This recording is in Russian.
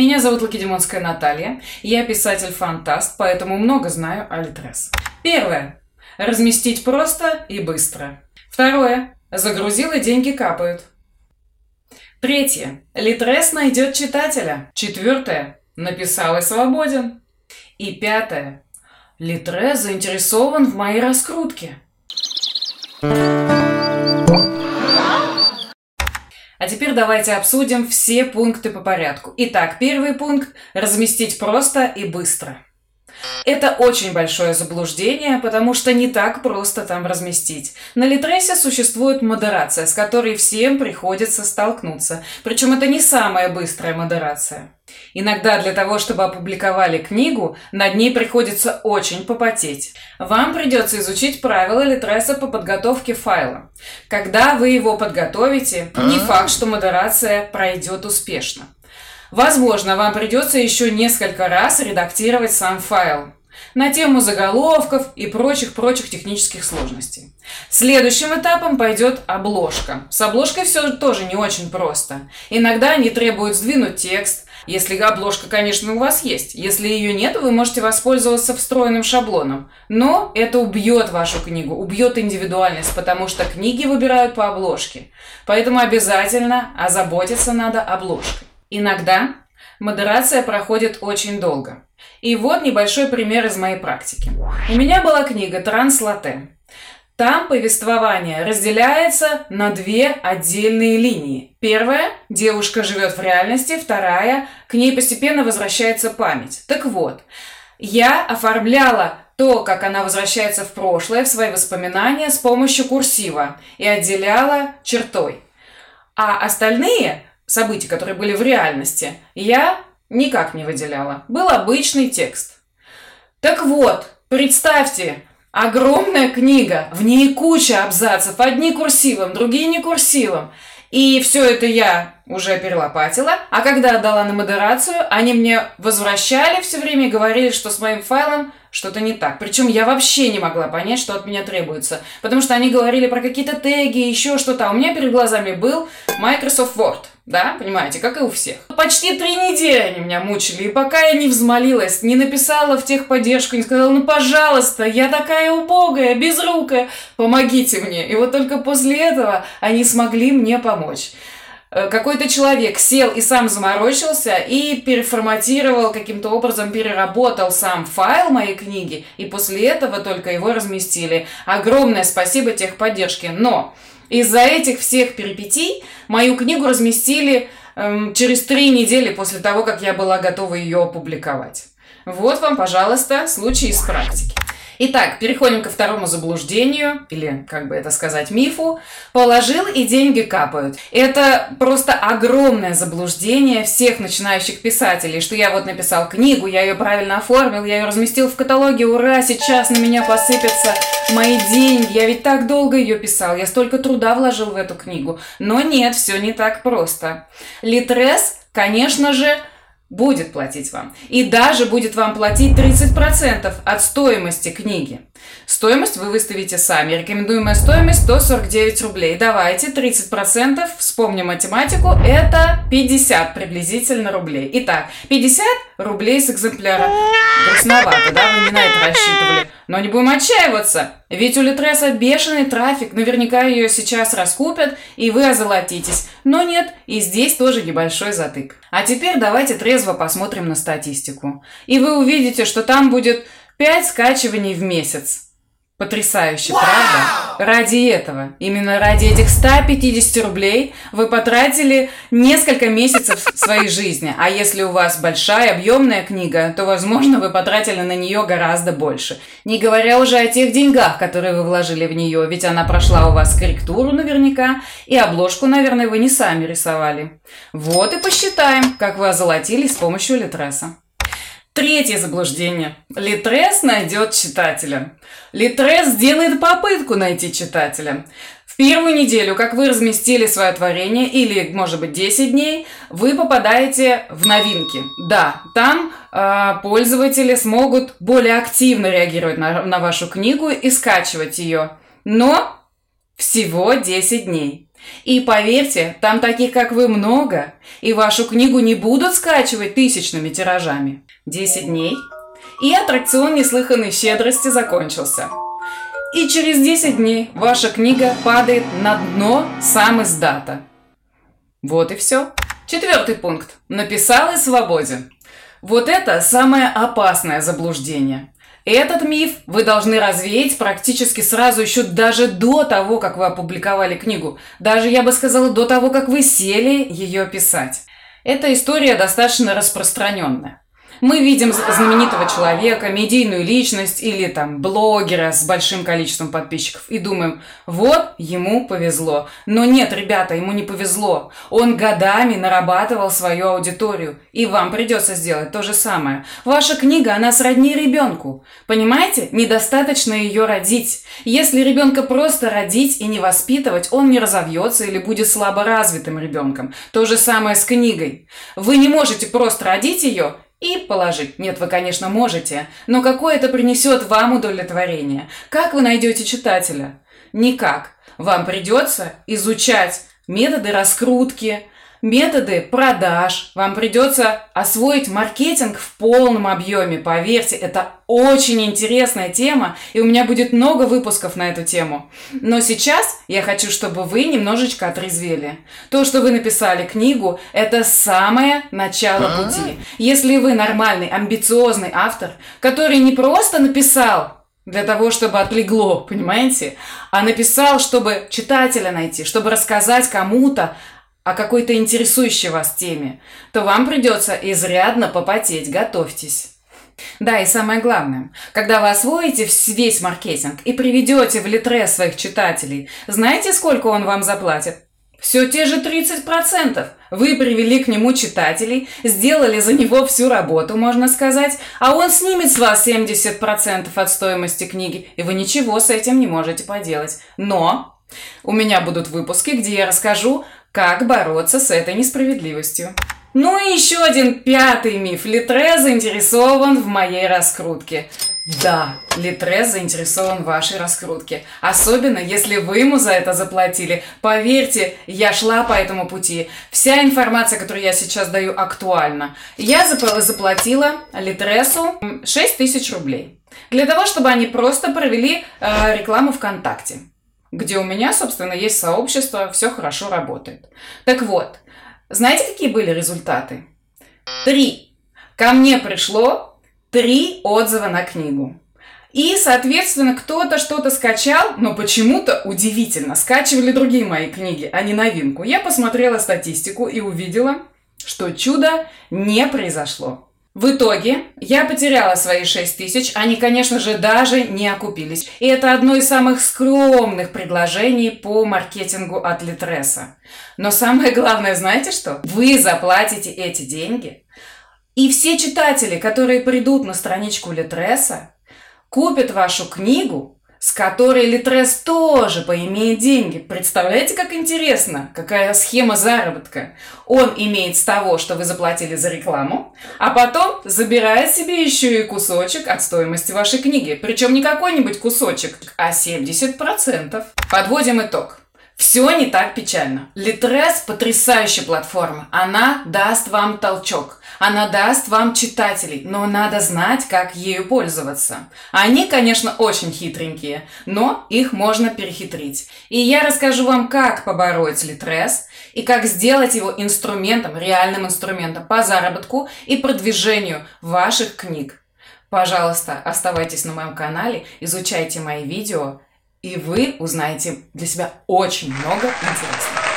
Меня зовут Лакедемонская Наталья. Я писатель-фантаст, поэтому много знаю о Литрес. Первое. Разместить просто и быстро. Второе. Загрузил и деньги капают. Третье. Литрес найдет читателя. Четвертое. Написал и свободен. И пятое. Литрес заинтересован в моей раскрутке. А теперь давайте обсудим все пункты по порядку. Итак, первый пункт – разместить просто и быстро. Это очень большое заблуждение, потому что не так просто там разместить. На Литресе существует модерация, с которой всем приходится столкнуться. Причем это не самая быстрая модерация. Иногда для того, чтобы опубликовали книгу, над ней приходится очень попотеть. Вам придется изучить правила Литреса по подготовке файла. Когда вы его подготовите, не факт, что модерация пройдет успешно. Возможно, вам придется еще несколько раз редактировать сам файл на тему заголовков и прочих-прочих технических сложностей. Следующим этапом пойдет обложка. С обложкой все тоже не очень просто. Иногда они требуют сдвинуть текст, если обложка, конечно, у вас есть. Если ее нет, вы можете воспользоваться встроенным шаблоном. Но это убьет вашу книгу, убьет индивидуальность, потому что книги выбирают по обложке. Поэтому обязательно озаботиться надо обложкой. Иногда модерация проходит очень долго. И вот небольшой пример из моей практики. У меня была книга «Транслате». Там повествование разделяется на две отдельные линии. Первая – девушка живет в реальности, вторая – к ней постепенно возвращается память. Так вот, я оформляла то, как она возвращается в прошлое, в свои воспоминания с помощью курсива и отделяла чертой. А остальные событий, которые были в реальности, я никак не выделяла. Был обычный текст. Так вот, представьте, огромная книга, в ней куча абзацев, одни курсивом, другие не курсивом. И все это я уже перелопатила. А когда отдала на модерацию, они мне возвращали все время и говорили, что с моим файлом что-то не так. Причем я вообще не могла понять, что от меня требуется. Потому что они говорили про какие-то теги, еще что-то. А у меня перед глазами был Microsoft Word. Да, понимаете, как и у всех. Почти три недели они меня мучили, и пока я не взмолилась, не написала в техподдержку, не сказала, ну, пожалуйста, я такая убогая, безрукая, помогите мне. И вот только после этого они смогли мне помочь. Э, какой-то человек сел и сам заморочился и переформатировал каким-то образом, переработал сам файл моей книги, и после этого только его разместили. Огромное спасибо техподдержке. Но из-за этих всех перипетий мою книгу разместили эм, через три недели после того, как я была готова ее опубликовать. Вот вам, пожалуйста, случай из практики. Итак, переходим ко второму заблуждению, или, как бы это сказать, мифу. Положил и деньги капают. Это просто огромное заблуждение всех начинающих писателей, что я вот написал книгу, я ее правильно оформил, я ее разместил в каталоге, ура, сейчас на меня посыпятся мои деньги. Я ведь так долго ее писал, я столько труда вложил в эту книгу. Но нет, все не так просто. Литрес, конечно же, будет платить вам. И даже будет вам платить 30% от стоимости книги. Стоимость вы выставите сами. Рекомендуемая стоимость 149 рублей. Давайте 30%, вспомним математику, это 50 приблизительно рублей. Итак, 50 рублей с экземпляра. Грустновато, да? Вы не на это рассчитывали. Но не будем отчаиваться. Ведь у Литреса бешеный трафик. Наверняка ее сейчас раскупят, и вы озолотитесь. Но нет, и здесь тоже небольшой затык. А теперь давайте трезво посмотрим на статистику. И вы увидите, что там будет 5 скачиваний в месяц. Потрясающе, правда? Ради этого, именно ради этих 150 рублей вы потратили несколько месяцев своей жизни. А если у вас большая, объемная книга, то, возможно, вы потратили на нее гораздо больше. Не говоря уже о тех деньгах, которые вы вложили в нее, ведь она прошла у вас корректуру наверняка, и обложку, наверное, вы не сами рисовали. Вот и посчитаем, как вы озолотились с помощью Литреса. Третье заблуждение. Литрес найдет читателя. Литрес сделает попытку найти читателя. В первую неделю, как вы разместили свое творение, или, может быть, 10 дней, вы попадаете в новинки. Да, там э, пользователи смогут более активно реагировать на, на вашу книгу и скачивать ее. Но всего 10 дней. И поверьте, там таких, как вы, много, и вашу книгу не будут скачивать тысячными тиражами. 10 дней, и аттракцион неслыханной щедрости закончился. И через 10 дней ваша книга падает на дно сам издата. Вот и все. Четвертый пункт. Написал и свободен. Вот это самое опасное заблуждение. Этот миф вы должны развеять практически сразу, еще даже до того, как вы опубликовали книгу. Даже, я бы сказала, до того, как вы сели ее писать. Эта история достаточно распространенная. Мы видим знаменитого человека, медийную личность или там блогера с большим количеством подписчиков и думаем, вот ему повезло. Но нет, ребята, ему не повезло. Он годами нарабатывал свою аудиторию. И вам придется сделать то же самое. Ваша книга, она сродни ребенку. Понимаете? Недостаточно ее родить. Если ребенка просто родить и не воспитывать, он не разовьется или будет слабо развитым ребенком. То же самое с книгой. Вы не можете просто родить ее и положить. Нет, вы, конечно, можете, но какое это принесет вам удовлетворение? Как вы найдете читателя? Никак. Вам придется изучать методы раскрутки, методы продаж. Вам придется освоить маркетинг в полном объеме. Поверьте, это очень интересная тема, и у меня будет много выпусков на эту тему. Но сейчас я хочу, чтобы вы немножечко отрезвели. То, что вы написали книгу, это самое начало а? пути. Если вы нормальный, амбициозный автор, который не просто написал для того, чтобы отлегло, понимаете? А написал, чтобы читателя найти, чтобы рассказать кому-то о какой-то интересующей вас теме, то вам придется изрядно попотеть, готовьтесь. Да, и самое главное, когда вы освоите весь маркетинг и приведете в литре своих читателей, знаете, сколько он вам заплатит? Все те же 30%. Вы привели к нему читателей, сделали за него всю работу, можно сказать, а он снимет с вас 70% от стоимости книги, и вы ничего с этим не можете поделать. Но у меня будут выпуски, где я расскажу, как бороться с этой несправедливостью? Ну и еще один пятый миф. Литре заинтересован в моей раскрутке. Да, Литре заинтересован в вашей раскрутке. Особенно, если вы ему за это заплатили. Поверьте, я шла по этому пути. Вся информация, которую я сейчас даю, актуальна. Я заплатила Литресу 6 тысяч рублей. Для того, чтобы они просто провели э, рекламу ВКонтакте где у меня, собственно, есть сообщество, все хорошо работает. Так вот, знаете, какие были результаты? Три. Ко мне пришло три отзыва на книгу. И, соответственно, кто-то что-то скачал, но почему-то удивительно, скачивали другие мои книги, а не новинку. Я посмотрела статистику и увидела, что чудо не произошло. В итоге я потеряла свои 6 тысяч, они, конечно же, даже не окупились. И это одно из самых скромных предложений по маркетингу от Литреса. Но самое главное, знаете что? Вы заплатите эти деньги, и все читатели, которые придут на страничку Литреса, купят вашу книгу с которой Литрес тоже поимеет деньги. Представляете, как интересно? Какая схема заработка? Он имеет с того, что вы заплатили за рекламу, а потом забирает себе еще и кусочек от стоимости вашей книги. Причем не какой-нибудь кусочек, а 70%. Подводим итог. Все не так печально. Литрес – потрясающая платформа. Она даст вам толчок. Она даст вам читателей, но надо знать, как ею пользоваться. Они, конечно, очень хитренькие, но их можно перехитрить. И я расскажу вам, как побороть Литрес и как сделать его инструментом, реальным инструментом по заработку и продвижению ваших книг. Пожалуйста, оставайтесь на моем канале, изучайте мои видео – и вы узнаете для себя очень много интересного.